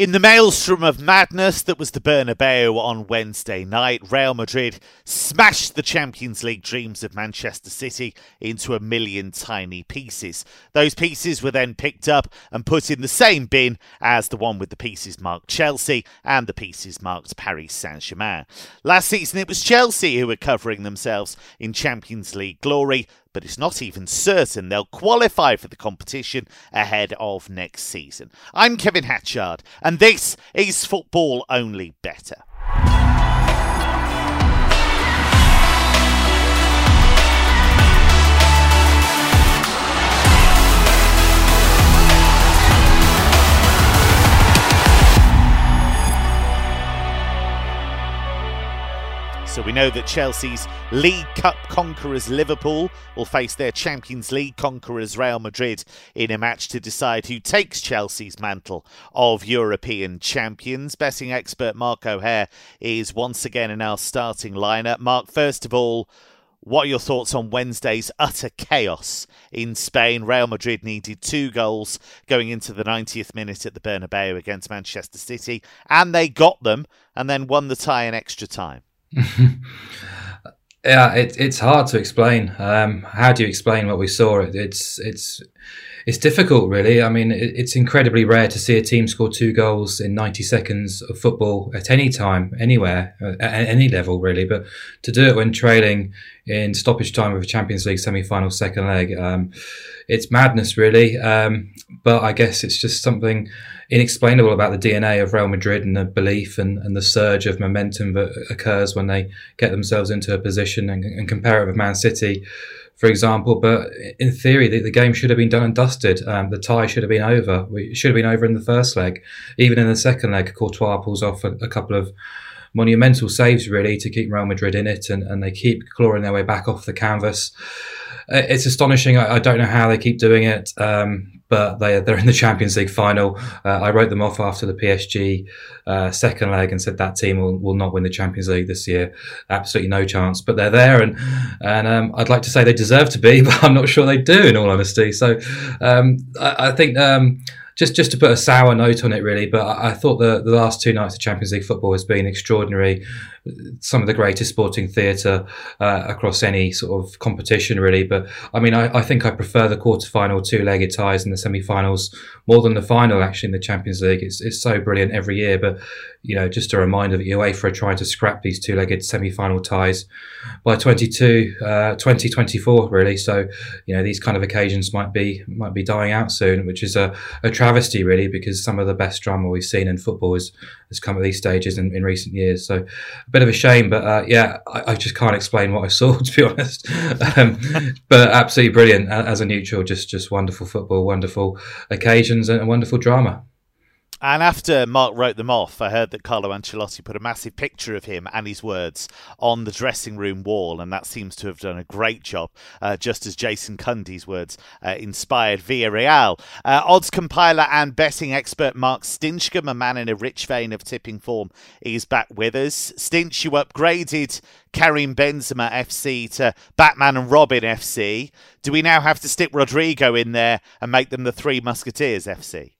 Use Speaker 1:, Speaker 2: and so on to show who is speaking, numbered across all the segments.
Speaker 1: In the maelstrom of madness that was the Bernabeu on Wednesday night, Real Madrid smashed the Champions League dreams of Manchester City into a million tiny pieces. Those pieces were then picked up and put in the same bin as the one with the pieces marked Chelsea and the pieces marked Paris Saint Germain. Last season it was Chelsea who were covering themselves in Champions League glory, but it's not even certain they'll qualify for the competition ahead of next season. I'm Kevin Hatchard, and this is Football Only Bettor. So we know that Chelsea's League Cup conquerors Liverpool will face their Champions League conquerors Real Madrid in a match to decide who takes Chelsea's mantle of European champions. Betting expert Mark O'Hare is once again in our starting lineup. Mark, first of all, what are your thoughts on Wednesday's utter chaos in Spain? Real Madrid needed two goals going into the 90th minute at the Bernabeu against Manchester City, and they got them and then won the tie in extra time.
Speaker 2: yeah, it, it's hard to explain. Um, how do you explain what we saw? It, it's it's it's difficult, really. I mean, it's incredibly rare to see a team score two goals in 90 seconds of football at any time, anywhere, uh, at any level, really. But to do it when trailing in stoppage time of a Champions League semi-final second leg, um, it's madness, really. Um, but I guess it's just something inexplainable about the DNA of Real Madrid and the belief and, and the surge of momentum that occurs when they get themselves into a position and, and compare it with Man City for example. But in theory, the, the, game should have been done and dusted. Um, the tie should have been over. It should have been over in the first leg. Even in the second leg, Courtois pulls off a, a couple of monumental saves really to keep Real Madrid in it, and, and they keep clawing their way back off the canvas. It's astonishing. I, I don't know how they keep doing it. Um, but they, they're in the Champions League final. Uh, I wrote them off after the PSG uh, second leg and said that team will, will not win the Champions League this year. Absolutely no chance. But they're there, and and um, I'd like to say they deserve to be, but I'm not sure they do. In all honesty, so um, I, I, think. Um, just just to put a sour note on it, really. But I, I thought the, the last two nights of Champions League football has been extraordinary some of the greatest sporting theatre uh, across any sort of competition, really. But I mean, I, I think I prefer the quarter-final two-legged ties and the semi-finals more than the final. Actually, in the Champions League, it's it's so brilliant every year. But you know, just a reminder that UEFA are trying to scrap these two-legged semi-final ties by 22, uh, 2024, really. So you know, these kind of occasions might be might be dying out soon, which is a, a travesty, really, because some of the best drama we've seen in football has, has come at these stages in, in recent years. So bit of a shame, but uh, yeah, I, I, just can't explain what I saw to be honest. Um, but absolutely brilliant as a neutral, just just wonderful football, wonderful occasions, and wonderful drama.
Speaker 1: And after Mark wrote them off, I heard that Carlo Ancelotti put a massive picture of him and his words on the dressing room wall, and that seems to have done a great job, uh, just as Jason Cundy's words uh, inspired Villarreal. Uh, odds compiler and betting expert Mark Stinchcombe, a man in a rich vein of tipping form, is back with us. Stinch, you upgraded Karim Benzema FC to Batman and Robin FC. Do we now have to stick Rodrygo in there and make them the Three Musketeers FC?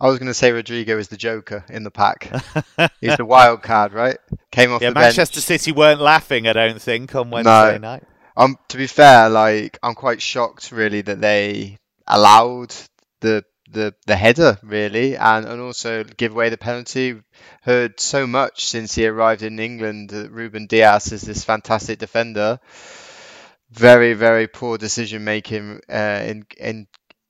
Speaker 3: I was going to say Rodrygo is the Joker in the pack. He's the wild card, right?
Speaker 1: Came off. Yeah, Manchester bench. City weren't laughing. I don't think on Wednesday no. night.
Speaker 3: Um, to be fair, like I'm quite shocked really that they allowed the the the header really, and and also give away the penalty. Heard so much since he arrived in England that Ruben Dias is this fantastic defender. Very very poor decision making uh, in in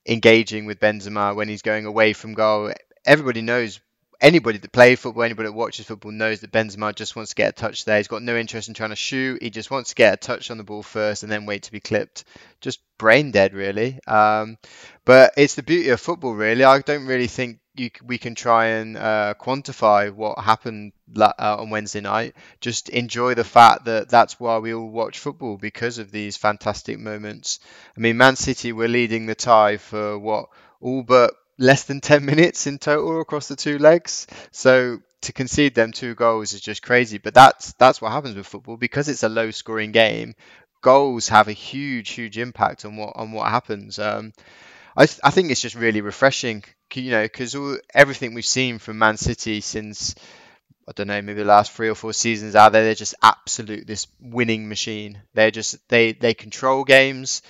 Speaker 3: engaging with Benzema when he's going away from goal. Everybody knows, anybody that plays football, anybody that watches football knows that Benzema just wants to get a touch there. He's got no interest in trying to shoot. He just wants to get a touch on the ball first and then wait to be clipped. Just brain dead, really. Um, but it's the beauty of football, really. I don't really think you, we can try and uh, quantify what happened uh, on Wednesday night. Just enjoy the fact that that's why we all watch football because of these fantastic moments. I mean, Man City were leading the tie for what all but less than 10 minutes in total across the two legs. So to concede them two goals is just crazy. But that's that's what happens with football because it's a low scoring game. Goals have a huge, huge impact on what on what happens. Um, I, th- I think it's just really refreshing you know, because everything we've seen from Man City since I don't know, maybe the last three or four seasons out there, they're just absolute this winning machine. They're just they they control games.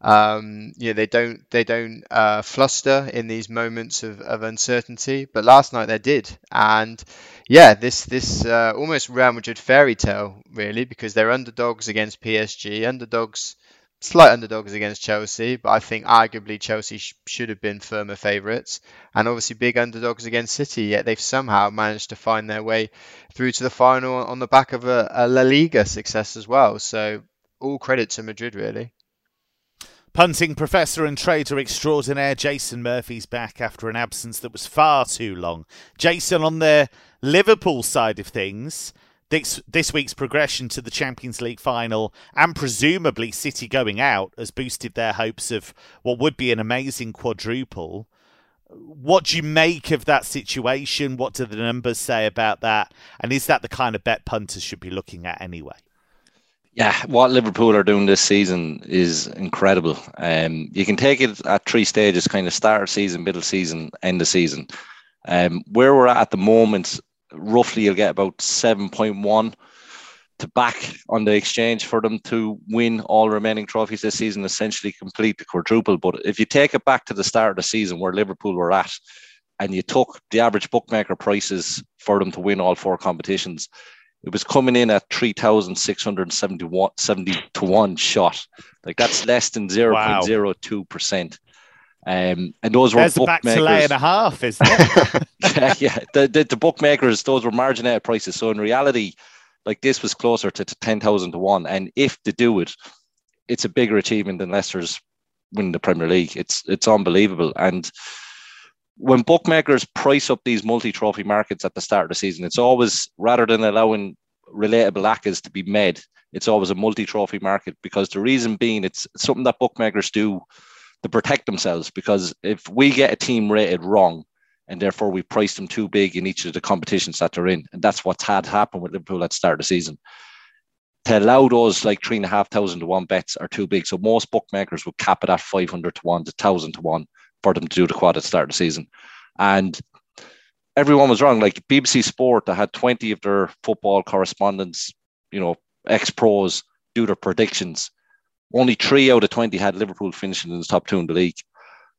Speaker 3: Um, you know, they don't they don't uh, fluster in these moments of, of uncertainty. But last night they did, and yeah, this this uh, almost Real Madrid fairy tale really, because they're underdogs against PSG, underdogs slight underdogs against Chelsea, but I think arguably Chelsea sh- should have been firmer favourites, and obviously big underdogs against City. Yet they've somehow managed to find their way through to the final on the back of a, a La Liga success as well. So all credit to Madrid, really.
Speaker 1: Punting professor and trader extraordinaire Jason Murphy's back after an absence that was far too long. Jason, on the Liverpool side of things, this this week's progression to the Champions League final and presumably City going out has boosted their hopes of what would be an amazing quadruple. What do you make of that situation? What do the numbers say about that? And is that the kind of bet punters should be looking at anyway?
Speaker 4: Yeah, what Liverpool are doing this season is incredible. Um, you can take it at three stages: kind of start of season, middle season, end of season. Um, where we're at at the moment, roughly you'll get about 7.1 to back on the exchange for them to win all remaining trophies this season, essentially complete the quadruple. But if you take it back to the start of the season where Liverpool were at, and you took the average bookmaker prices for them to win all four competitions, it was coming in at 3,670 to 1 shot. Like that's less than 0.02%. Um, and those were
Speaker 1: There's
Speaker 4: bookmakers.
Speaker 1: back to lay and a half, isn't it?
Speaker 4: yeah, yeah. The, the, the bookmakers, those were marginated prices. So in reality, like this was closer to, to 10,000 to 1. And if they do it, it's a bigger achievement than Leicester's winning the Premier League. It's it's unbelievable. And when bookmakers price up these multi-trophy markets at the start of the season, it's always rather than allowing relatable ACCAs to be made, it's always a multi-trophy market because the reason being it's something that bookmakers do to protect themselves because if we get a team rated wrong and therefore we price them too big in each of the competitions that they're in, and that's what's had happened with Liverpool at the start of the season. To allow those like three and a half thousand to one bets are too big. So most bookmakers would cap it at 500 to one to 1000 to one for them to do the quad at the start of the season. And everyone was wrong. Like BBC Sport, that had 20 of their football correspondents, you know, ex pros do their predictions only three out of 20 had Liverpool finishing in the top two in the league.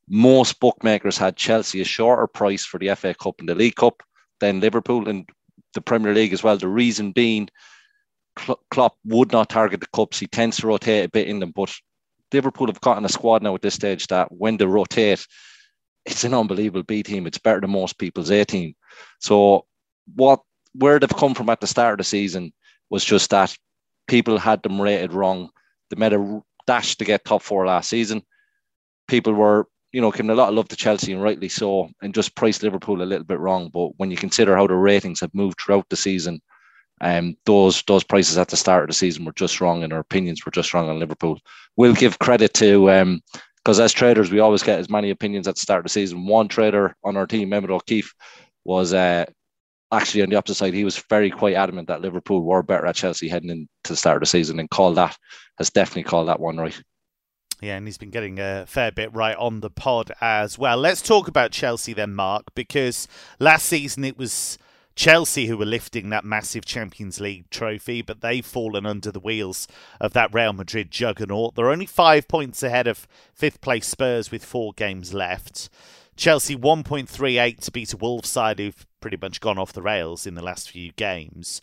Speaker 4: Most bookmakers had Chelsea a shorter price for the FA Cup and the League Cup than Liverpool and the Premier League as well. The reason being, Klopp would not target the cups. He tends to rotate a bit in them, but Liverpool have gotten a squad now at this stage that when they rotate, it's an unbelievable B team. It's better than most people's A team. So what where they've come from at the start of the season was just that people had them rated wrong. They made a dash to get top four last season. People were, you know, giving a lot of love to Chelsea and rightly so, and just priced Liverpool a little bit wrong. But when you consider how the ratings have moved throughout the season, um, those those prices at the start of the season were just wrong, and our opinions were just wrong on Liverpool. We'll give credit to um, because as traders we always get as many opinions at the start of the season. One trader on our team, Mehmet O'Keefe, was uh, actually on the opposite side, he was very quite adamant that Liverpool were better at Chelsea heading into the start of the season and called that, has definitely called that one right.
Speaker 1: Yeah, and he's been getting a fair bit right on the pod as well. Let's talk about Chelsea then, Mark, because last season it was Chelsea who were lifting that massive Champions League trophy, but they've fallen under the wheels of that Real Madrid juggernaut. They're only five points ahead of fifth place Spurs with four games left. Chelsea 1.38 to beat a Wolves side who've pretty much gone off the rails in the last few games.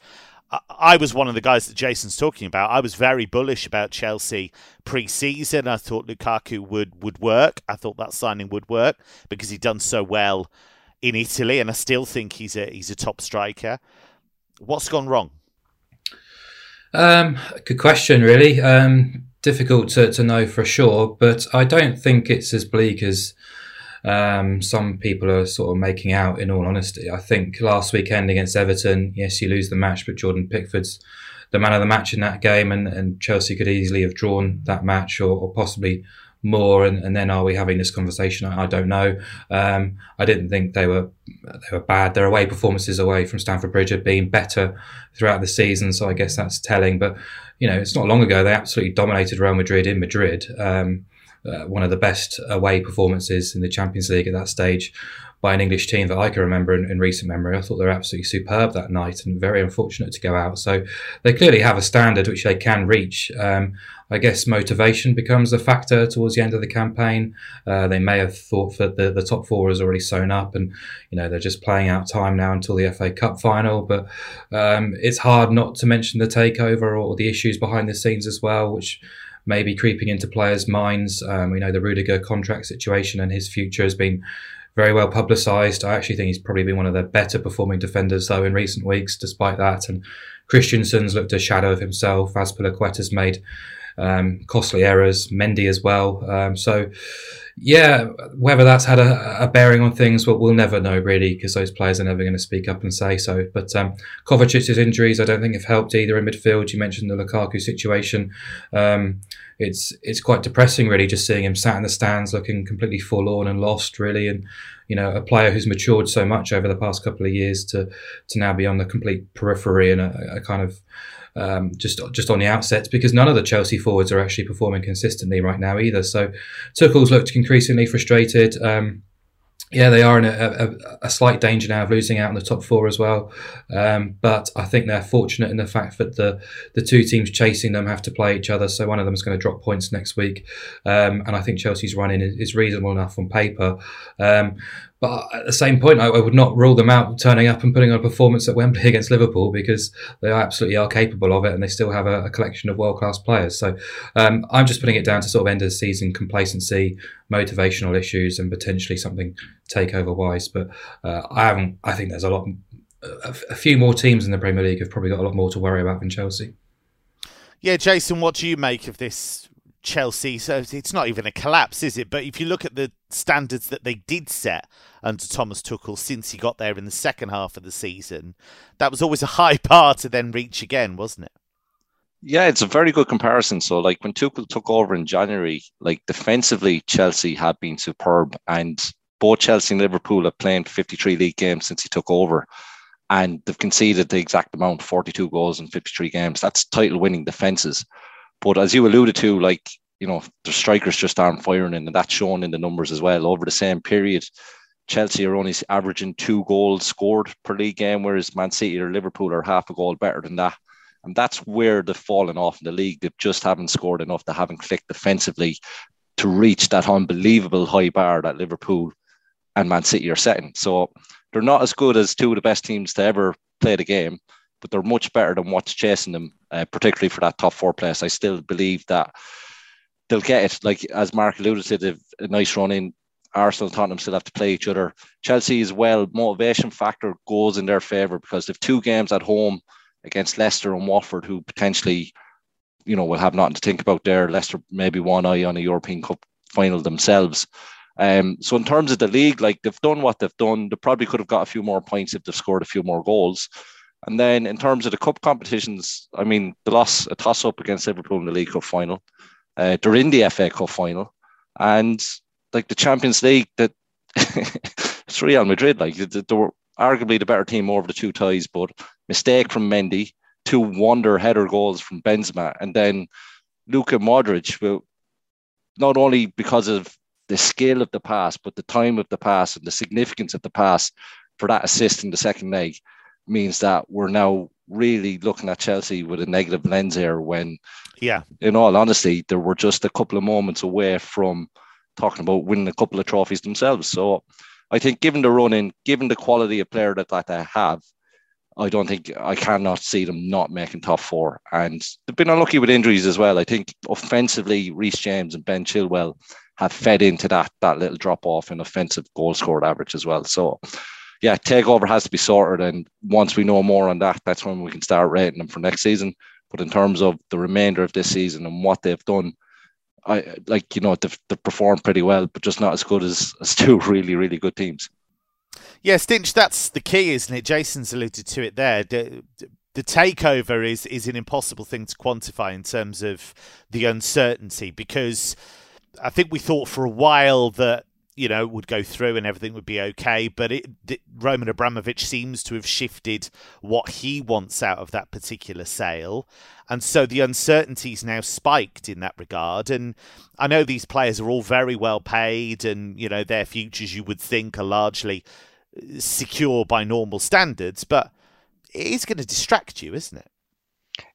Speaker 1: I was one of the guys that Jason's talking about. I was very bullish about Chelsea pre-season. I thought Lukaku would would work. I thought that signing would work because he'd done so well in Italy, and I still think he's a he's a top striker. What's gone wrong?
Speaker 2: Um, good question, really. Um, difficult to, to know for sure, but I don't think it's as bleak as um, some people are sort of making out, in all honesty. I think last weekend against Everton, yes, you lose the match, but Jordan Pickford's the man of the match in that game, and, and Chelsea could easily have drawn that match or, or possibly more. And, and, then are we having this conversation? I, I don't know. Um, I didn't think they were they were bad. Their away performances away from Stamford Bridge have been better throughout the season, so I guess that's telling. But you know, it's not long ago they absolutely dominated Real Madrid in Madrid. Um, uh, one of the best away performances in the Champions League at that stage by an English team that I can remember in, in, recent memory. I thought they were absolutely superb that night and very unfortunate to go out. So they clearly have a standard which they can reach. Um, I guess motivation becomes a factor towards the end of the campaign. Uh, they may have thought that the, the top four is already sewn up and, you know, they're just playing out time now until the FA Cup final. But um, it's hard not to mention the takeover or the issues behind the scenes as well, which may be creeping into players' minds. Um, we know the Rudiger contract situation and his future has been very well publicised. I actually think he's probably been one of the better performing defenders, though, in recent weeks, despite that. And Christensen's looked a shadow of himself. Azpilicueta's made um, costly errors. Mendy as well. Um, so, yeah, whether that's had a, a, bearing on things, well, we'll never know really because those players are never going to speak up and say so. But um, Kovacic's injuries, I don't think have helped either in midfield. You mentioned the Lukaku situation. Um, it's it's quite depressing, really, just seeing him sat in the stands looking completely forlorn and lost, really. And you know, a player who's matured so much over the past couple of years to to now be on the complete periphery and a, a kind of um, just just on the outset because none of the Chelsea forwards are actually performing consistently right now either. So Tuchel's looked increasingly frustrated. Um, yeah, they are in a, a, a, slight danger now of losing out in the top four as well. Um, but I think they're fortunate in the fact that the the two teams chasing them have to play each other. So one of them is going to drop points next week, um, and I think Chelsea's running is reasonable enough on paper. Um, but at the same point, I, I, would not rule them out turning up and putting on a performance at Wembley against Liverpool because they absolutely are capable of it, and they still have a, a collection of world class players. So um, I'm just putting it down to sort of end of the season complacency, motivational issues, and potentially something takeover wise. But uh, I haven't. I think there's a lot. A, a few more teams in the Premier League have probably got a lot more to worry about than Chelsea.
Speaker 1: Yeah, Jason, what do you make of this Chelsea. So it's not even a collapse, is it? But if you look at the standards that they did set under Thomas Tuchel since he got there in the second half of the season, that was always a high bar to then reach again, wasn't it?
Speaker 4: Yeah, it's a very good comparison. So, like when Tuchel took over in January, like defensively, Chelsea had been superb, and both Chelsea and Liverpool have played 53 league games since he took over, and they've conceded the exact amount 42 goals in 53 games. That's title winning defenses. But as you alluded to, like, you know, the strikers just aren't firing, and that's shown in the numbers as well. Over the same period, Chelsea are only averaging two goals scored per league game, whereas Man City or Liverpool are half a goal better than that. And that's where they've fallen off in the league. They just haven't scored enough. They haven't clicked defensively to reach that unbelievable high bar that Liverpool and Man City are setting. So they're not as good as two of the best teams to ever play the game but they're much better than what's chasing them, uh, particularly for that top four place. I still believe that they'll get it. Like as Mark alluded to, they've a nice run in. Arsenal, Tottenham still have to play each other. Chelsea as well, motivation factor goes in their favour because they've two games at home against Leicester and Watford, who potentially, you know, will have nothing to think about there. Leicester maybe one eye on a European Cup final themselves. Um, so in terms of the league, like they've done what they've done. They probably could have got a few more points if they've scored a few more goals. And then in terms of the cup competitions, I mean, the loss, a toss up against Liverpool in the League Cup final. Uh, they're in the FA Cup final. And like the Champions League, that it's Real Madrid. Like they were arguably the better team over the two ties, but mistake from Mendy, two wonder header goals from Benzema, and then Luka Modric, will not only because of the scale of the pass, but the time of the pass and the significance of the pass for that assist in the second leg means that we're now really looking at Chelsea with a negative lens here when,
Speaker 1: yeah,
Speaker 4: in all honesty, there were just a couple of moments away from talking about winning a couple of trophies themselves. So I think given the running, given the quality of player that, that they have, I don't think I cannot see them not making top four. And they've been unlucky with injuries as well. I think offensively, Reece James and Ben Chilwell have fed into that that little drop off in offensive goal scored average as well. So yeah, takeover has to be sorted. And once we know more on that, that's when we can start rating them for next season. But in terms of the remainder of this season and what they've done, I like you know they've, they've performed pretty well, but just not as good as, as two really really good teams.
Speaker 1: Yeah, Stinch, that's the key, isn't it? Jason's alluded to it there. The, the takeover is is an impossible thing to quantify in terms of the uncertainty because I think we thought for a while that you know, would go through and everything would be okay. But it, Roman Abramovich seems to have shifted what he wants out of that particular sale. And so the uncertainty's now spiked in that regard. And I know these players are all very well paid and, you know, their futures you would think are largely uh, secure by normal standards, but it is going to distract you, isn't it?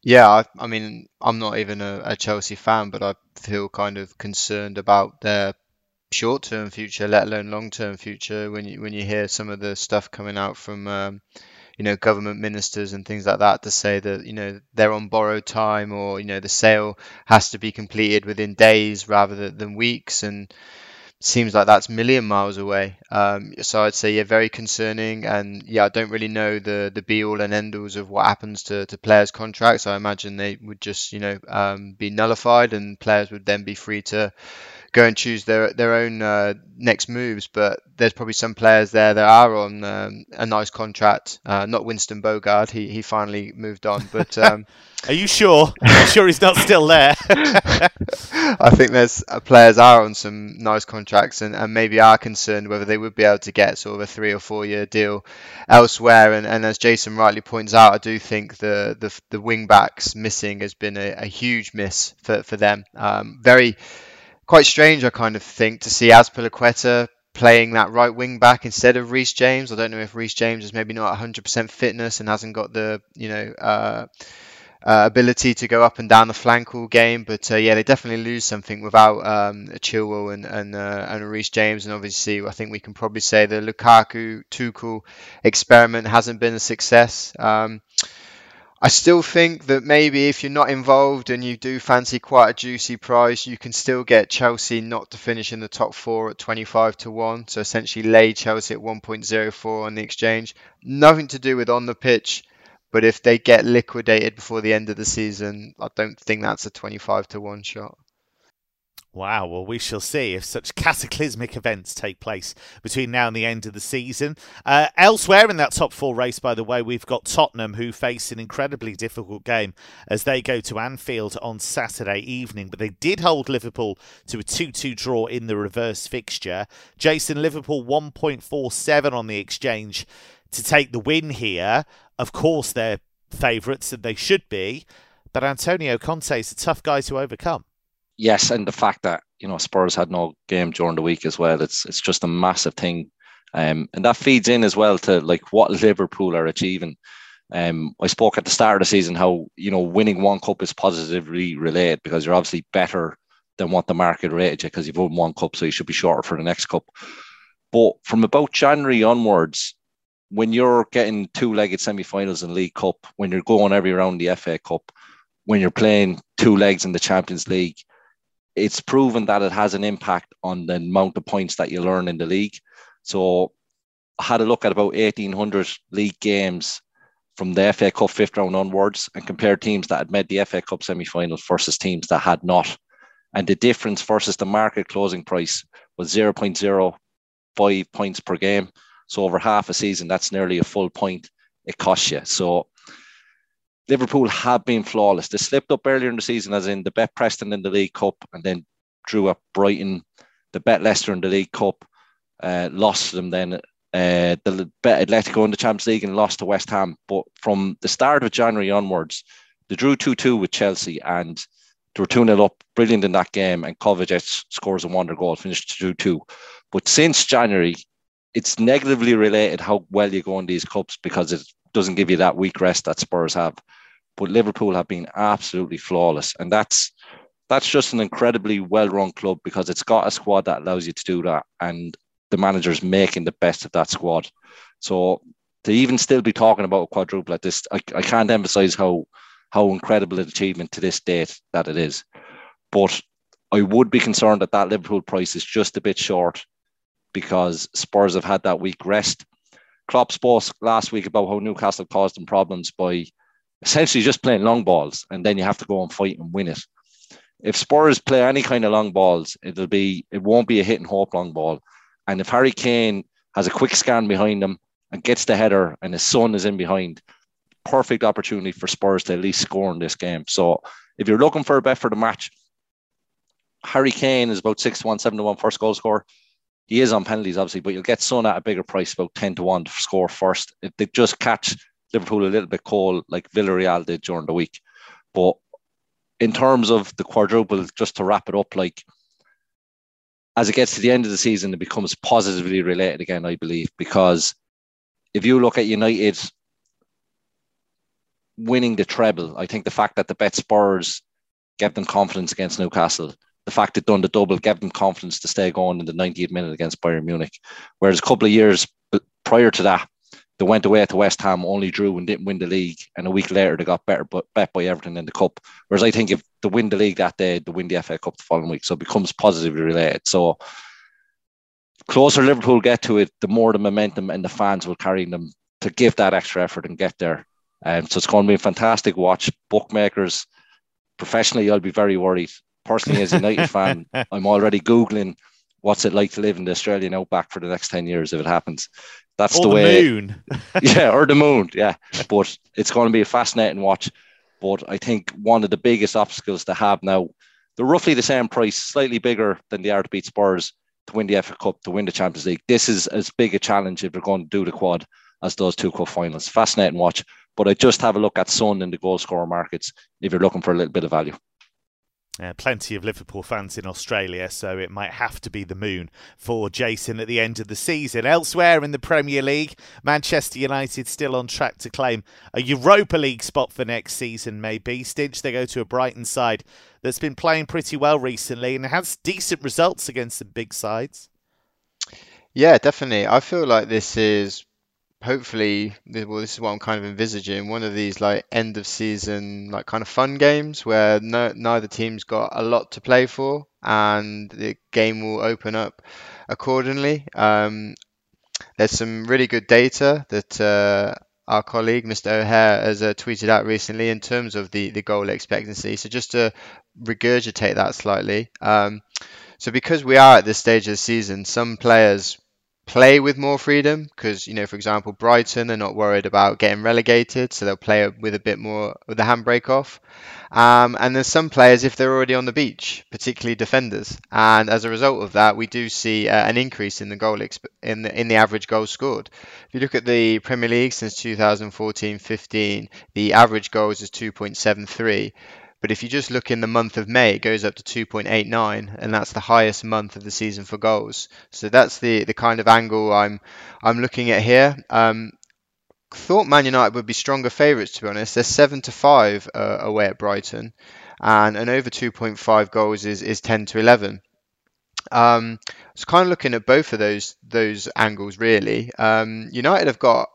Speaker 3: Yeah, I, I mean, I'm not even a, a Chelsea fan, but I feel kind of concerned about their short-term future, let alone long-term future. When you when you hear some of the stuff coming out from um, you know government ministers and things like that to say that you know they're on borrowed time or you know the sale has to be completed within days rather than, than weeks and seems like that's million miles away. Um, so I'd say yeah, very concerning. And yeah, I don't really know the the be all and end alls of what happens to, to players' contracts. I imagine they would just you know um, be nullified, and players would then be free to go and choose their their own uh, next moves. But there's probably some players there that are on um, a nice contract. Uh, not Winston Bogarde, he he finally moved on. But um,
Speaker 1: are you sure? Are you sure he's not still there?
Speaker 3: I think there's uh, players are on some nice contracts and, and maybe are concerned whether they would be able to get sort of a three or four year deal elsewhere. And, and as Jason rightly points out, I do think the the, the wing backs missing has been a, a huge miss for, for them. Um, very quite strange, I kind of think, to see Azpilicueta playing that right wing back instead of Reece James. I don't know if Reece James is maybe not 100% fitness and hasn't got the you know uh, uh, ability to go up and down the flank all game. But uh, yeah, they definitely lose something without um, Chilwell and and uh, and Reece James. And obviously, I think we can probably say the Lukaku Tuchel experiment hasn't been a success. Um, I still think that maybe if you're not involved and you do fancy quite a juicy price, you can still get Chelsea not to finish in the top four at 25 to 1. So essentially lay Chelsea at 1.04 on the exchange. Nothing to do with on the pitch, but if they get liquidated before the end of the season, I don't think that's a 25 to 1 shot.
Speaker 1: Wow, well, we shall see if such cataclysmic events take place between now and the end of the season. Uh, elsewhere in that top four race, by the way, we've got Tottenham, who face an incredibly difficult game as they go to Anfield on Saturday evening. But they did hold Liverpool to a 2 2 draw in the reverse fixture. Jason, Liverpool 1.47 on the exchange to take the win here. Of course, they're favourites, and they should be. But Antonio Conte is a tough guy to overcome
Speaker 4: yes, and the fact that you know Spurs had no game during the week as well, it's it's just a massive thing, um, and that feeds in as well to like what Liverpool are achieving. Um, I spoke at the start of the season how you know winning one cup is positively related because you're obviously better than what the market rated you because you've won one cup, so you should be shorter for the next cup. But from about January onwards, when you're getting two-legged semi-finals in League Cup, when you're going every round the FA Cup, when you're playing two legs in the Champions League, it's proven that it has an impact on the amount of points that you learn in the league. So I had a look at about 1,800 league games from the FA Cup fifth round onwards and compared teams that had made the FA Cup semi-finals versus teams that had not. And the difference versus the market closing price was 0.05 points per game. So over half a season, that's nearly a full point it costs you. So Liverpool have been flawless. They slipped up earlier in the season, as in the bet Preston in the League Cup, and then drew up Brighton, the bet Leicester in the League Cup, uh, lost them then. Uh, the bet Atletico in the Champions League and lost to West Ham. But from the start of January onwards, they drew 2 2 with Chelsea and they were 2 0 up, brilliant in that game. And Kovacic scores a wonder goal, finished 2 2. But since January, it's negatively related how well you go in these cups because it doesn't give you that week rest that Spurs have but Liverpool have been absolutely flawless, and that's that's just an incredibly well-run club because it's got a squad that allows you to do that, and the manager's making the best of that squad. So to even still be talking about a quadruple at this, I, I can't emphasize how how incredible an achievement to this date that it is. But I would be concerned that that Liverpool price is just a bit short because Spurs have had that week rest. Klopp spoke last week about how Newcastle caused them problems by essentially just playing long balls, and then you have to go and fight and win it. If Spurs play any kind of long balls, it'll be it won't be a hit and hope long ball. And if Harry Kane has a quick scan behind him and gets the header, and his son is in behind, perfect opportunity for Spurs to at least score in this game. So if you're looking for a bet for the match, Harry Kane is about six to one, seven to one first goal score. he is on penalties, obviously, but you'll get Son at a bigger price, about 10 to 1 to score first. If they just catch Liverpool a little bit cold, like Villarreal did during the week. But in terms of the quadruple, just to wrap it up, like as it gets to the end of the season, it becomes positively related again, I believe, because if you look at United winning the treble, I think the fact that the bet Spurs gave them confidence against Newcastle, the fact they'd done the double gave them confidence to stay going in the 90th minute against Bayern Munich. Whereas a couple of years prior to that, they went away to West Ham, only drew and didn't win the league, and a week later they got better but bet by Everton in the cup. Whereas I think if they win the league that day, they win the FA Cup the following week, so it becomes positively related. So closer Liverpool get to it, the more the momentum and the fans will carry them to give that extra effort and get there. Um, so it's going to be a fantastic watch. Bookmakers, professionally, I'll be very worried. Personally, as a United fan, I'm already googling what's it like to live in the Australian outback for the next ten years if it happens. That's
Speaker 1: or
Speaker 4: the,
Speaker 1: the
Speaker 4: way.
Speaker 1: moon.
Speaker 4: yeah, or the moon. Yeah, but it's going to be a fascinating watch. But I think one of the biggest obstacles to have now, they're roughly the same price, slightly bigger than they are to beat Spurs to win the FA Cup, to win the Champions League. This is as big a challenge if they're going to do the quad as those two cup finals. Fascinating watch. But I just have a look at Son in the goal scorer markets if you're looking for a little bit of value.
Speaker 1: Uh, plenty of Liverpool fans in Australia, so it might have to be the moon for Jason at the end of the season. Elsewhere in the Premier League, Manchester United still on track to claim a Europa League spot for next season, maybe. Stinch, they go to a Brighton side that's been playing pretty well recently and has decent results against the big sides.
Speaker 3: Yeah, definitely. I feel like this is hopefully well this is what I'm kind of envisaging one of these like end of season like kind of fun games where no, neither team's got a lot to play for and the game will open up accordingly um, there's some really good data that uh, our colleague Mr. O'Hare has uh, tweeted out recently in terms of the the goal expectancy so just to regurgitate that slightly um, so because we are at this stage of the season some players play with more freedom because you know for example brighton are not worried about getting relegated so they'll play with a bit more with the handbrake off. Um, and there's some players if they're already on the beach particularly defenders. And as a result of that we do see uh, an increase in the goal exp- in the in the average goal scored. If you look at the premier league since 2014-15 the average goals is 2.73 but if you just look in the month of May, it goes up to 2.89, and that's the highest month of the season for goals. So that's the, the kind of angle I'm I'm looking at here. Um, thought Man United would be stronger favourites to be honest. They're seven to five uh, away at Brighton, and an over 2.5 goals is, is 10 to 11. Um, kind of looking at both of those those angles really. Um, United have got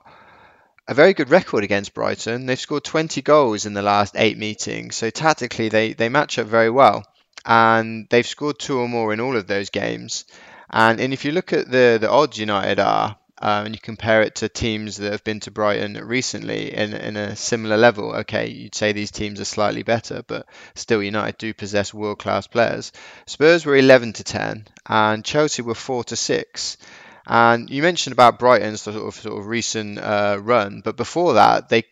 Speaker 3: a very good record against Brighton. They've scored 20 goals in the last eight meetings, so tactically they, they match up very well. And they've scored two or more in all of those games. And, and if you look at the, the odds United are, um, and you compare it to teams that have been to Brighton recently in, in a similar level, okay, you'd say these teams are slightly better, but still United do possess world class players. Spurs were 11 to 10, and Chelsea were 4 to 6. And you mentioned about Brighton's sort of, sort of recent uh, run, but before that, they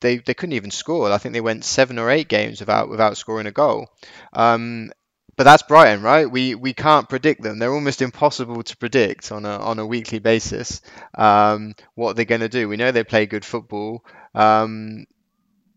Speaker 3: they, they couldn't even score. I think they went seven or eight games without without scoring a goal. Um, but that's Brighton, right? We we can't predict them. They're almost impossible to predict on a on a weekly basis um, what they're going to do. We know they play good football. Um,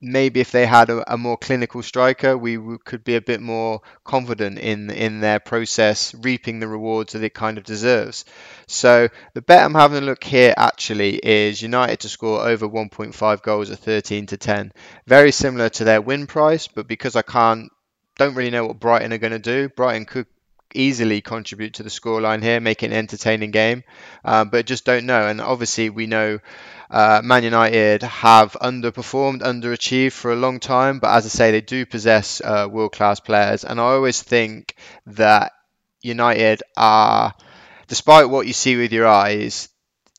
Speaker 3: maybe if they had a, a more clinical striker, we w- could be a bit more confident in in their process, reaping the rewards that it kind of deserves. So the bet I'm having a look here actually is United to score over 1.5 goals at 13 to 10. Very similar to their win price, but because I can't, don't really know what Brighton are going to do. Brighton could easily contribute to the scoreline here, make it an entertaining game, uh, but just don't know. And obviously, we know uh, Man United have underperformed, underachieved for a long time, but as I say, they do possess uh, world class players. And I always think that United are, despite what you see with your eyes,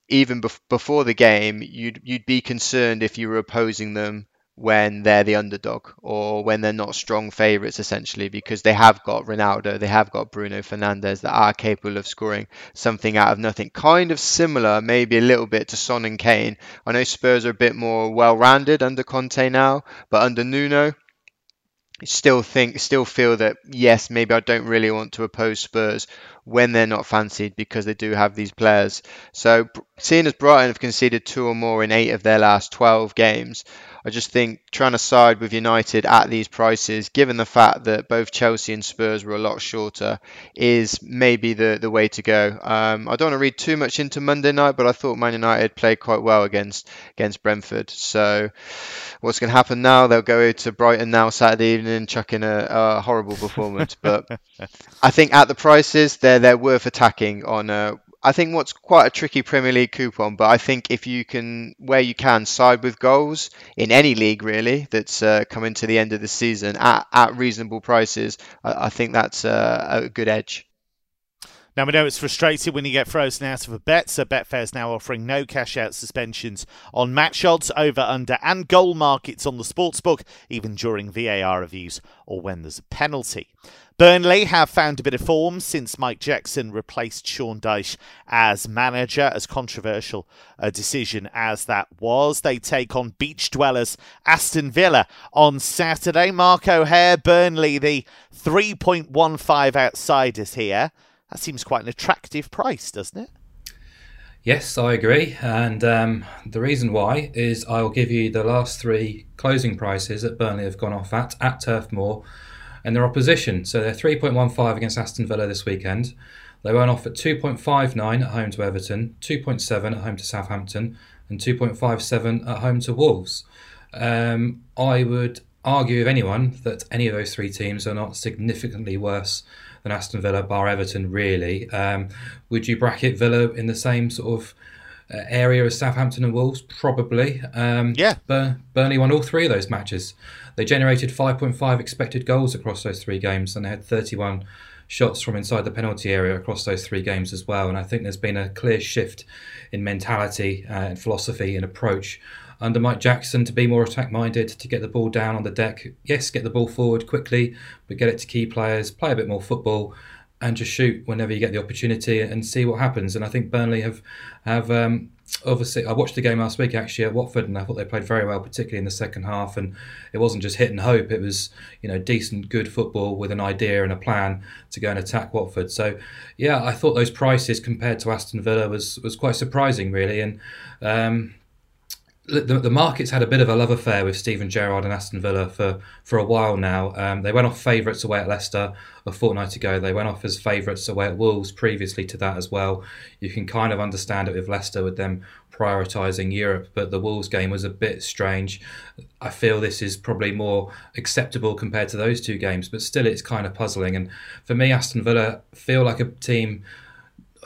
Speaker 3: even bef- before the game, you'd you'd be concerned if you were opposing them when they're the underdog or when they're not strong favourites, essentially, because they have got Ronaldo, they have got Bruno Fernandes that are capable of scoring something out of nothing. Kind of similar, maybe a little bit to Son and Kane. I know Spurs are a bit more well rounded under Conte now, but under Nuno, still think still feel that yes maybe I don't really want to oppose Spurs when they're not fancied because they do have these players. So, seeing as Brighton have conceded two or more in eight of their last 12 games, I just think trying to side with United at these prices, given the fact that both Chelsea and Spurs were a lot shorter, is maybe the, the way to go. Um, I don't want to read too much into Monday night, but I thought Man United played quite well against against Brentford. So what's going to happen now? They'll go to Brighton now Saturday evening and chuck in a, a horrible performance. but I think at the prices, they're they're worth attacking on. Uh, I think what's quite a tricky Premier League coupon, but I think if you can, where you can, side with goals in any league really that's uh, coming to the end of the season at, at reasonable prices, I, I think that's uh, a good edge.
Speaker 1: Now we know it's frustrating when you get frozen out of a bet, so Betfair is now offering no cash out suspensions on match odds, over, under, and goal markets on the sportsbook, even during VAR reviews or when there's a penalty. Burnley have found a bit of form since Mike Jackson replaced Sean Dyche as manager, as controversial a decision as that was. They take on beach dwellers Aston Villa on Saturday. Mark O'Hare, Burnley, the 3.15 outsiders here. That seems quite an attractive price, doesn't it?
Speaker 2: Yes, I agree. And um, the reason why is I'll give you the last three closing prices that Burnley have gone off at at Turf Moor and their opposition. So they're 3.15 against Aston Villa this weekend. They went off at 2.59 at home to Everton, 2.7 at home to Southampton, and 2.57 at home to Wolves. Um, I would argue, if anyone, that any of those three teams are not significantly worse than Aston Villa, bar Everton, really. Um, would you bracket Villa in the same sort of uh, area as Southampton and Wolves? Probably. Um,
Speaker 1: yeah.
Speaker 2: Bur- Burnley won all three of those matches. They generated 5.5 expected goals across those three games, and they had 31 shots from inside the penalty area across those three games as well. And I think there's been a clear shift in mentality uh, and philosophy and approach under Mike Jackson to be more attack minded, to get the ball down on the deck. Yes, get the ball forward quickly, but get it to key players, play a bit more football, and just shoot whenever you get the opportunity and see what happens. And I think Burnley have have um, obviously I watched the game last week actually at Watford and I thought they played very well, particularly in the second half. And it wasn't just hit and hope; it was you know decent, good football with an idea and a plan to go and attack Watford. So yeah, I thought those prices compared to Aston Villa was was quite surprising really. And um, the, the market's had a bit of a love affair with Steven Gerrard and Aston Villa for, for a while now. Um, they went off favourites away at Leicester a fortnight ago. They went off as favourites away at Wolves previously to that as well. You can kind of understand it with Leicester with them prioritising Europe, but the Wolves game was a bit strange. I feel this is probably more acceptable compared to those two games, but still it's kind of puzzling. And for me, Aston Villa feel like a team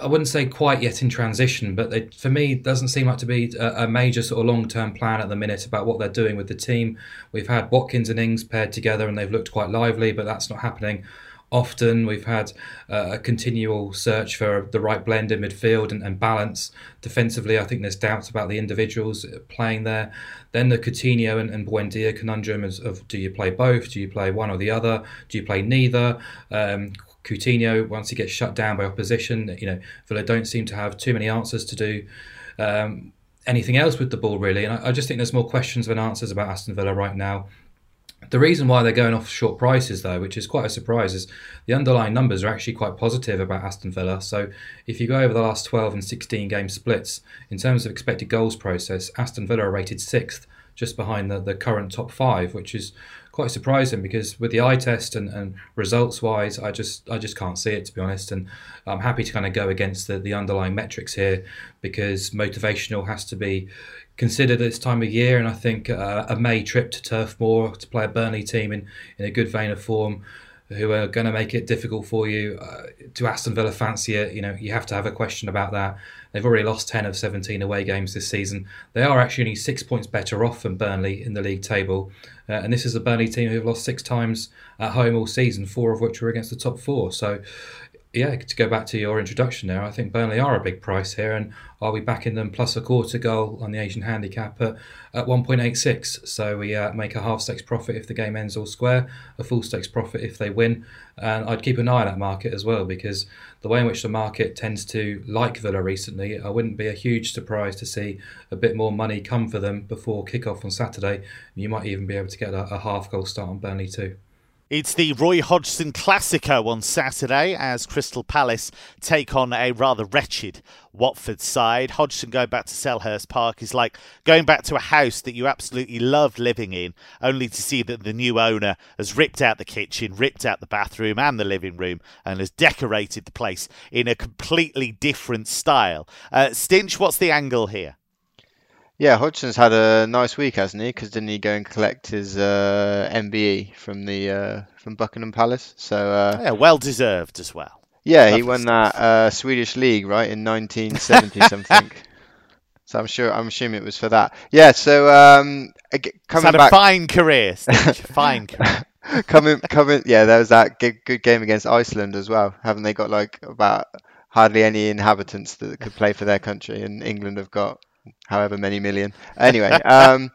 Speaker 2: I wouldn't say quite yet in transition, but they, for me, doesn't seem like to be a, a major sort of long term plan at the minute about what they're doing with the team. We've had Watkins and Ings paired together and they've looked quite lively, but that's not happening often. We've had uh, a continual search for the right blend in midfield and, and, balance. Defensively, I think there's doubts about the individuals playing there. Then the Coutinho and, and Buendia conundrum is of do you play both? Do you play one or the other? Do you play neither? Um, Coutinho, once he gets shut down by opposition, you know, Villa don't seem to have too many answers to do um, anything else with the ball, really. And I, I, just think there's more questions than answers about Aston Villa right now. The reason why they're going off short prices, though, which is quite a surprise, is the underlying numbers are actually quite positive about Aston Villa. So if you go over the last 12 and 16 game splits, in terms of expected goals process, Aston Villa are rated sixth, just behind the, the current top five, which is quite surprising because with the eye test and, and results wise, I just I just can't see it to be honest. And I'm happy to kind of go against the, the underlying metrics here because motivational has to be considered this time of year. And I think uh, a May trip to Turf Moor to play a Burnley team in, in a good vein of form who are going to make it difficult for you. Uh, to Aston Villa fancy it, you know, you have to have a question about that. They've already lost 10 of 17 away games this season. They are actually only six points better off than Burnley in the league table. Uh, and this is a Burnley team who've lost six times at home all season, four of which were against the top four. So yeah, to go back to your introduction there, I think Burnley are a big price here, and are we backing them plus a quarter goal on the Asian handicap at, at 1.86? So we uh, make a half stakes profit if the game ends all square, a full stakes profit if they win, and I'd keep an eye on that market as well because the way in which the market tends to like Villa recently, I wouldn't be a huge surprise to see a bit more money come for them before kick-off on Saturday. You might even be able to get a, a half goal start on Burnley too.
Speaker 1: It's the Roy Hodgson Classico on Saturday as Crystal Palace take on a rather wretched Watford side. Hodgson going back to Selhurst Park is like going back to a house that you absolutely loved living in, only to see that the new owner has ripped out the kitchen, ripped out the bathroom and the living room, and has decorated the place in a completely different style. Uh, Stinch, what's the angle here?
Speaker 3: Yeah, Hodgson's had a nice week, hasn't he? Because didn't he go and collect his uh, MBE from the uh, from Buckingham Palace? So uh,
Speaker 1: yeah, well deserved as well.
Speaker 3: Yeah, he won stuff. that uh, Swedish league right in 1970 something. So I'm sure I'm assuming it was for that. Yeah. So um,
Speaker 1: coming had back, a fine career, fine career.
Speaker 3: coming, coming. Yeah, there was that good, good game against Iceland as well. Haven't they got like about hardly any inhabitants that could play for their country, and England have got however many million. Anyway, um,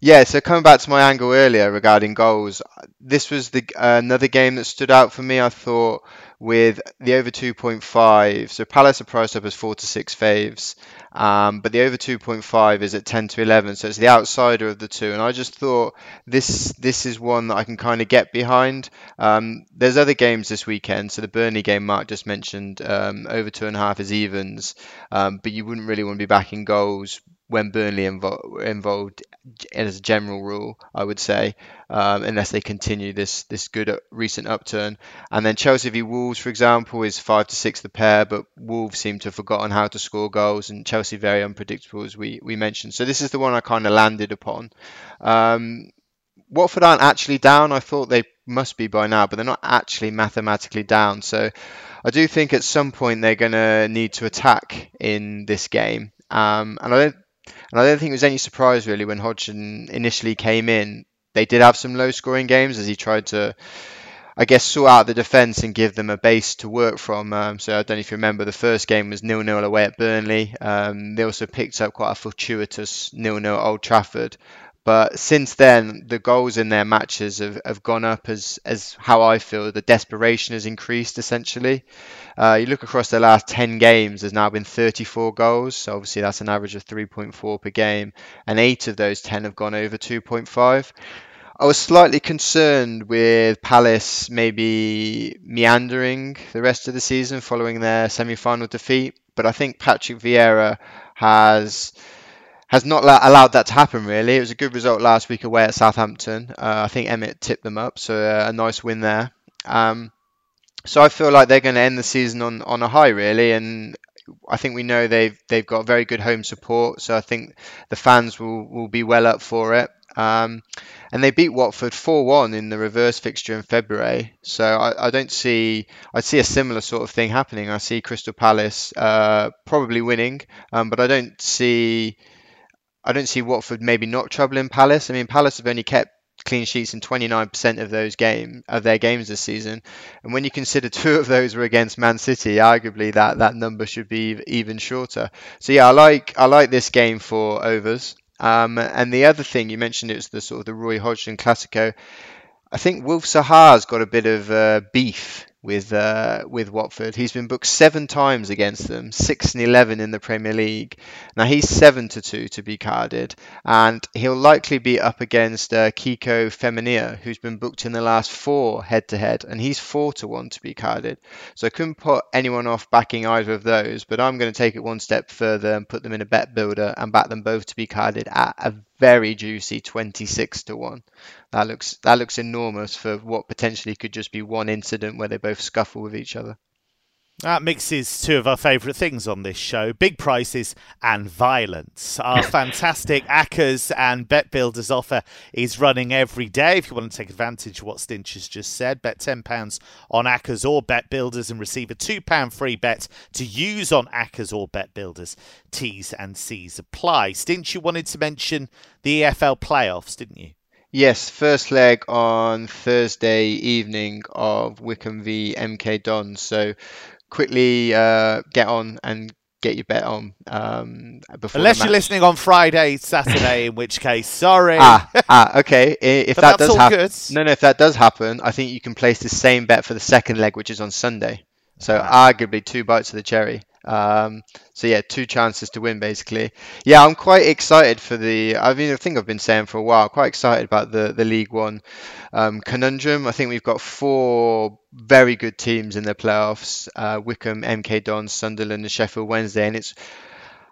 Speaker 3: yeah. So coming back to my angle earlier regarding goals, this was the uh, another game that stood out for me. I thought with the over 2.5. So Palace are priced up as four to six faves, um, but the over 2.5 is at 10 to 11. So it's the outsider of the two. And I just thought this this is one that I can kind of get behind. Um, there's other games this weekend. So the Burnley game Mark just mentioned, um, over two and a half is evens, um, but you wouldn't really want to be backing goals when Burnley invo- involved as a general rule, I would say, um, unless they continue this this good uh, recent upturn. And then Chelsea v Wolves, for example, is five to six the pair, but Wolves seem to have forgotten how to score goals, and Chelsea very unpredictable as we we mentioned. So this is the one I kind of landed upon. Um, Watford aren't actually down. I thought they must be by now, but they're not actually mathematically down. So I do think at some point they're going to need to attack in this game. Um, and I don't and I don't think it was any surprise really when Hodgson initially came in. They did have some low scoring games as he tried to, I guess, sort out the defence and give them a base to work from. Um, so I don't know if you remember the first game was nil nil away at Burnley. Um, they also picked up quite a fortuitous nil nil at Old Trafford. But since then, the goals in their matches have, have gone up as, as how I feel the desperation has increased essentially. Uh, you look across the last 10 games, there's now been 34 goals. So obviously, that's an average of 3.4 per game. And eight of those 10 have gone over 2.5. I was slightly concerned with Palace maybe meandering the rest of the season following their semi final defeat. But I think Patrick Vieira has has not allowed that to happen really. It was a good result last week away at Southampton. Uh, I think Emmett tipped them up, so uh, a nice win there. Um, so I feel like they're going to end the season on, on a high really, and I think we know they've they've got very good home support. So I think the fans will, will be well up for it. Um, and they beat Watford 4-1 in the reverse fixture in February. So I, I, don't see I see a similar sort of thing happening. I see Crystal Palace uh, probably winning, um, but I don't see I don't see Watford maybe not troubling Palace. I mean, Palace have only kept clean sheets in 29% of those game of their games this season, and when you consider two of those were against Man City, arguably that that number should be even shorter. So yeah, I like I like this game for overs. Um, and the other thing you mentioned was the sort of the Roy Hodgson Classico. I think Wilf Zaha's got a bit of uh, beef with uh, with Watford. He's been booked seven times against them, six and eleven in the Premier League. Now he's seven to two to be carded, and he'll likely be up against uh, Kiko Femenia, who's been booked in the last four head to head, and he's four to one to be carded. So I couldn't put anyone off backing either of those, but I'm going to take it one step further and put them in a bet builder and back them both to be carded at a very juicy 26 to 1. That looks that looks enormous for what potentially could just be one incident where they both scuffle with each other.
Speaker 1: That mixes two of our favourite things on this show big prices and violence. Our fantastic Accas and Bet Builders offer is running every day. If you want to take advantage of what Stinch has just said, bet £10 on Accas or Bet Builders and receive a £2 free bet to use on Accas or Bet Builders. T's and C's apply. Stinch, you wanted to mention the EFL playoffs, didn't you?
Speaker 3: Yes, first leg on Thursday evening of Wycombe v MK Dons. So quickly uh, get on and get your bet on um, before.
Speaker 1: Unless you're listening on Friday, Saturday, in which case, sorry.
Speaker 3: Ah, ah okay. If that does happen, no, no. If that does happen, I think you can place the same bet for the second leg, which is on Sunday. So ah. arguably two bites of the cherry. Um, so yeah, two chances to win basically. Yeah, I'm quite excited for the. I mean, I think I've been saying for a while. Quite excited about the the League One um, conundrum. I think we've got four very good teams in the playoffs: uh, Wycombe, MK Dons, Sunderland, and Sheffield Wednesday, and it's.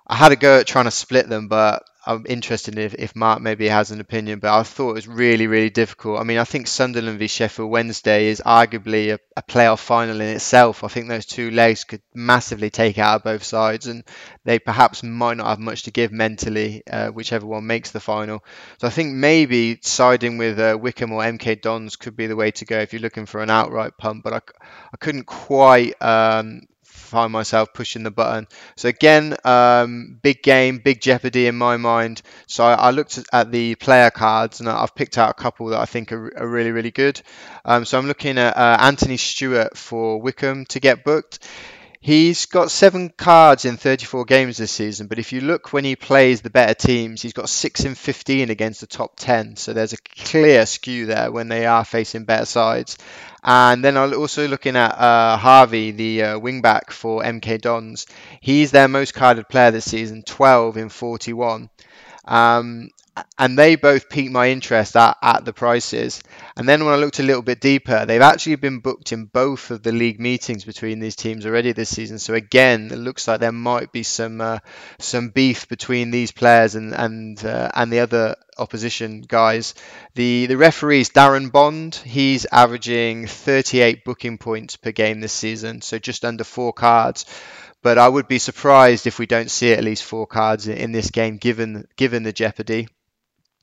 Speaker 3: I had a go at trying to split them, but I'm interested if, if Mark maybe has an opinion, but I thought it was really, really difficult. I mean, I think Sunderland v Sheffield Wednesday is arguably a, a playoff final in itself. I think those two legs could massively take out of both sides, and they perhaps might not have much to give mentally, uh, whichever one makes the final. So I think maybe siding with uh, Wycombe or MK Dons could be the way to go if you're looking for an outright punt, but I, I couldn't quite um, find myself pushing the button. So again, um, big game, big jeopardy in my mind. So I, I, looked at the player cards and I've picked out a couple that I think are, are really, really good. Um, so I'm looking at uh, Anthony Stewart for Wycombe to get booked. He's got seven cards in 34 games this season, but if you look when he plays the better teams, he's got six in 15 against the top 10. So there's a clear skew there when they are facing better sides. And then also looking at uh, Harvie, the uh, wingback for MK Dons. He's their most carded player this season, 12 in 41. Um, and they both piqued my interest at, at the prices. And then when I looked a little bit deeper, they've actually been booked in both of the league meetings between these teams already this season. So again, it looks like there might be some uh, some beef between these players and and uh, and the other opposition guys. The the referee is Darren Bond. He's averaging 38 booking points per game this season, so just under four cards but I would be surprised if we don't see at least four cards in, this game, given given the jeopardy.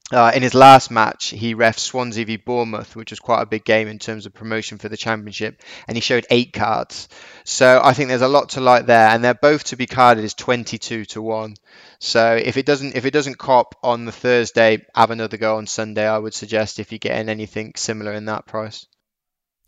Speaker 3: Uh, in his last match, he ref Swansea v Bournemouth, which was quite a big game in terms of promotion for the championship, and he showed eight cards. So I think there's a lot to like there, and they're both to be carded as 22 to one. So if it doesn't if it doesn't cop on the Thursday, have another go on Sunday. I would suggest if you're getting anything similar in that price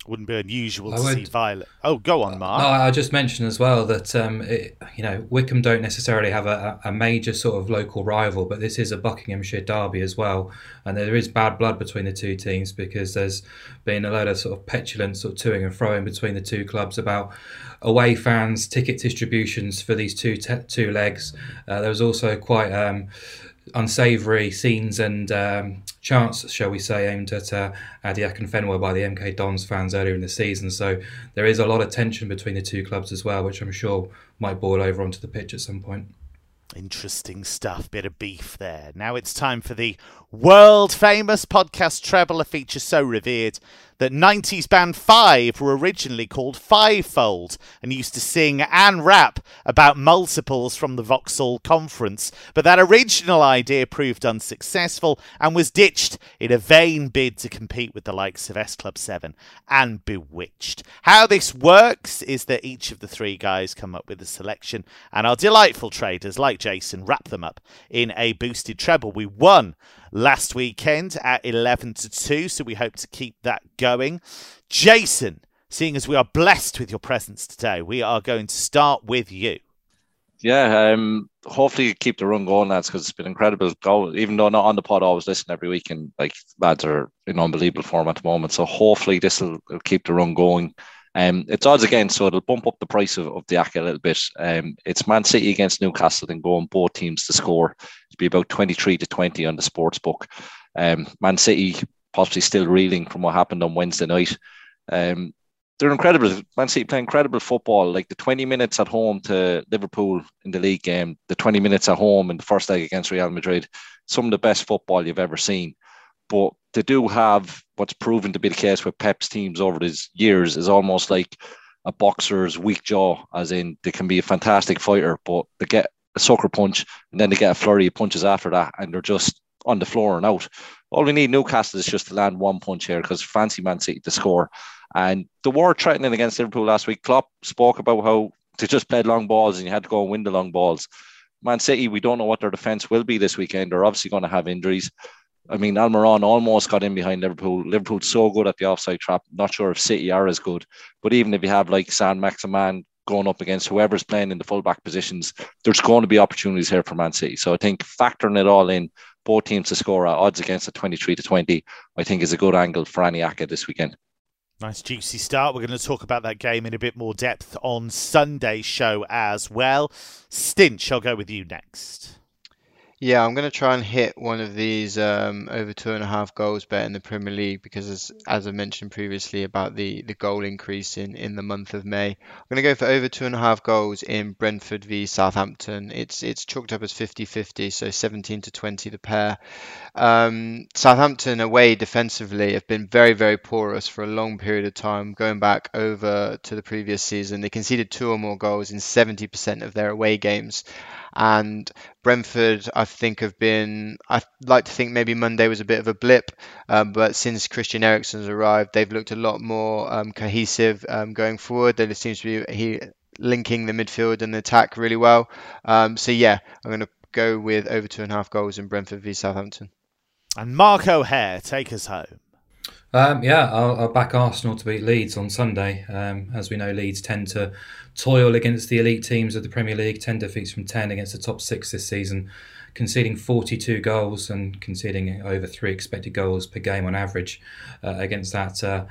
Speaker 1: wouldn't be unusual I to would, see Violet. Oh, go on, Mark.
Speaker 2: No, I just mentioned as well that um, it, you know Wycombe don't necessarily have a, a, major sort of local rival, but this is a Buckinghamshire derby as well, and there is bad blood between the two teams because there's been a lot of sort of petulant sort of toing and froing between the two clubs about away fans, ticket distributions for these two te- two legs. Uh, there was also quite. Um, unsavoury scenes and um, chants, shall we say, aimed at uh, Adebayo Akinfenwa by the MK Dons fans earlier in the season. So there is a lot of tension between the two clubs as well, which I'm sure might boil over onto the pitch at some point.
Speaker 1: Interesting stuff, bit of beef there. Now it's time for the world famous podcast treble, a feature so revered that 90s band Five were originally called Fivefold and used to sing and rap about multiples from the Vauxhall conference. But that original idea proved unsuccessful and was ditched in a vain bid to compete with the likes of S Club 7 and Bewitched. How this works is that each of the three guys come up with a selection and our delightful traders like Jason wrap them up in a boosted treble. We won last weekend at 11 to 2, so we hope to keep that going. Jason, seeing as we are blessed with your presence today, we are going to start with you.
Speaker 4: Yeah, um, hopefully keep the run going, lads, because it's been incredible. Even though not on the pod, I always listen every week, and like lads are in unbelievable form at the moment. So hopefully this will keep the run going. Um, it's odds again, so it'll bump up the price of, of the ACC a little bit. Um, it's Man City against Newcastle and going both teams to score. It'd be about 23 to 20 on the sports book. Um, Man City possibly still reeling from what happened on Wednesday night. Um, they're incredible. Man City play incredible football. Like the 20 minutes at home to Liverpool in the league game, the 20 minutes at home in the first leg against Real Madrid, some of the best football you've ever seen. But they do have what's proven to be the case with Pep's teams over these years is almost like a boxer's weak jaw, as in they can be a fantastic fighter, but they get a sucker punch and then they get a flurry of punches after that, and they're just on the floor and out. All we need Newcastle is just to land one punch here because fancy Man City to score. And the war threatening against Liverpool last week, Klopp spoke about how they just played long balls and you had to go and win the long balls. Man City, we don't know what their defence will be this weekend. They're obviously going to have injuries. I mean, Almiron almost got in behind Liverpool. Liverpool's so good at the offside trap. Not sure if City are as good. But even if you have like Saint-Maximin going up against whoever's playing in the fullback positions, there's going to be opportunities here for Man City. So I think factoring it all in, both teams to score at odds against a 23 to 20, I think is a good angle for any ACCA this weekend.
Speaker 1: Nice juicy start. We're going to talk about that game in a bit more depth on Sunday's show as well. Stinch, I'll go with you next.
Speaker 3: Yeah, I'm going to try and hit one of these um, over two and a half goals bet in the Premier League because, as, as I mentioned previously about the, the goal increase in, in the month of May, I'm going to go for over two and a half goals in Brentford v Southampton. It's it's chalked up as 50-50, so 17 to 20 the pair. Um, Southampton away defensively have been very very porous for a long period of time, going back over to the previous season. They conceded two or more goals in 70% of their away games. And Brentford, I think, have been. I like to think maybe Monday was a bit of a blip, um, but since Christian Eriksen's arrived, they've looked a lot more um, cohesive um, going forward. There seems to be he linking the midfield and the attack really well. Um, so yeah, I'm going to go with over two and a half goals in Brentford v Southampton.
Speaker 1: And Mark O'Hare, take us home.
Speaker 2: Um, yeah, I'll, I'll, back Arsenal to beat Leeds on Sunday. Um, as we know, Leeds tend to toil against the elite teams of the Premier League, 10 defeats from 10 against the top six this season, conceding 42 goals and conceding over three expected goals per game on average uh, against that. Uh,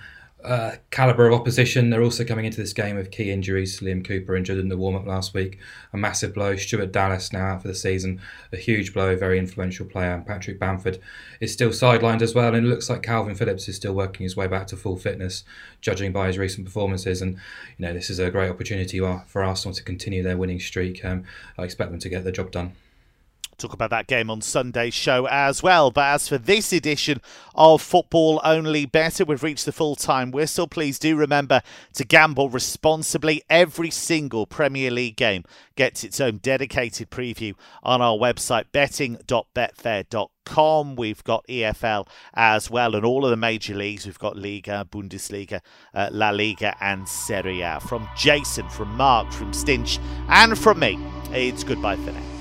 Speaker 2: uh, caliber of opposition. They're also coming into this game with key injuries. Liam Cooper injured in the warm up last week, a massive blow. Stuart Dallas now out for the season, a huge blow. Very influential player. Patrick Bamford is still sidelined as well, and it looks like Kalvin Phillips is still working his way back to full fitness, judging by his recent performances. And you know this is a great opportunity for Arsenal to continue their winning streak. Um, I expect them to get the job done
Speaker 1: talk about that game on Sunday's show as well. But as for this edition of Football Only Bettor, we've reached the full time whistle. Please do remember to gamble responsibly. Every single Premier League game gets its own dedicated preview on our website, betting.betfair.com. We've got EFL as well, and all of the major leagues. We've got Liga, Bundesliga, uh, La Liga, and Serie A. From Jason, from Mark, from Stinch, and from me, it's goodbye for now.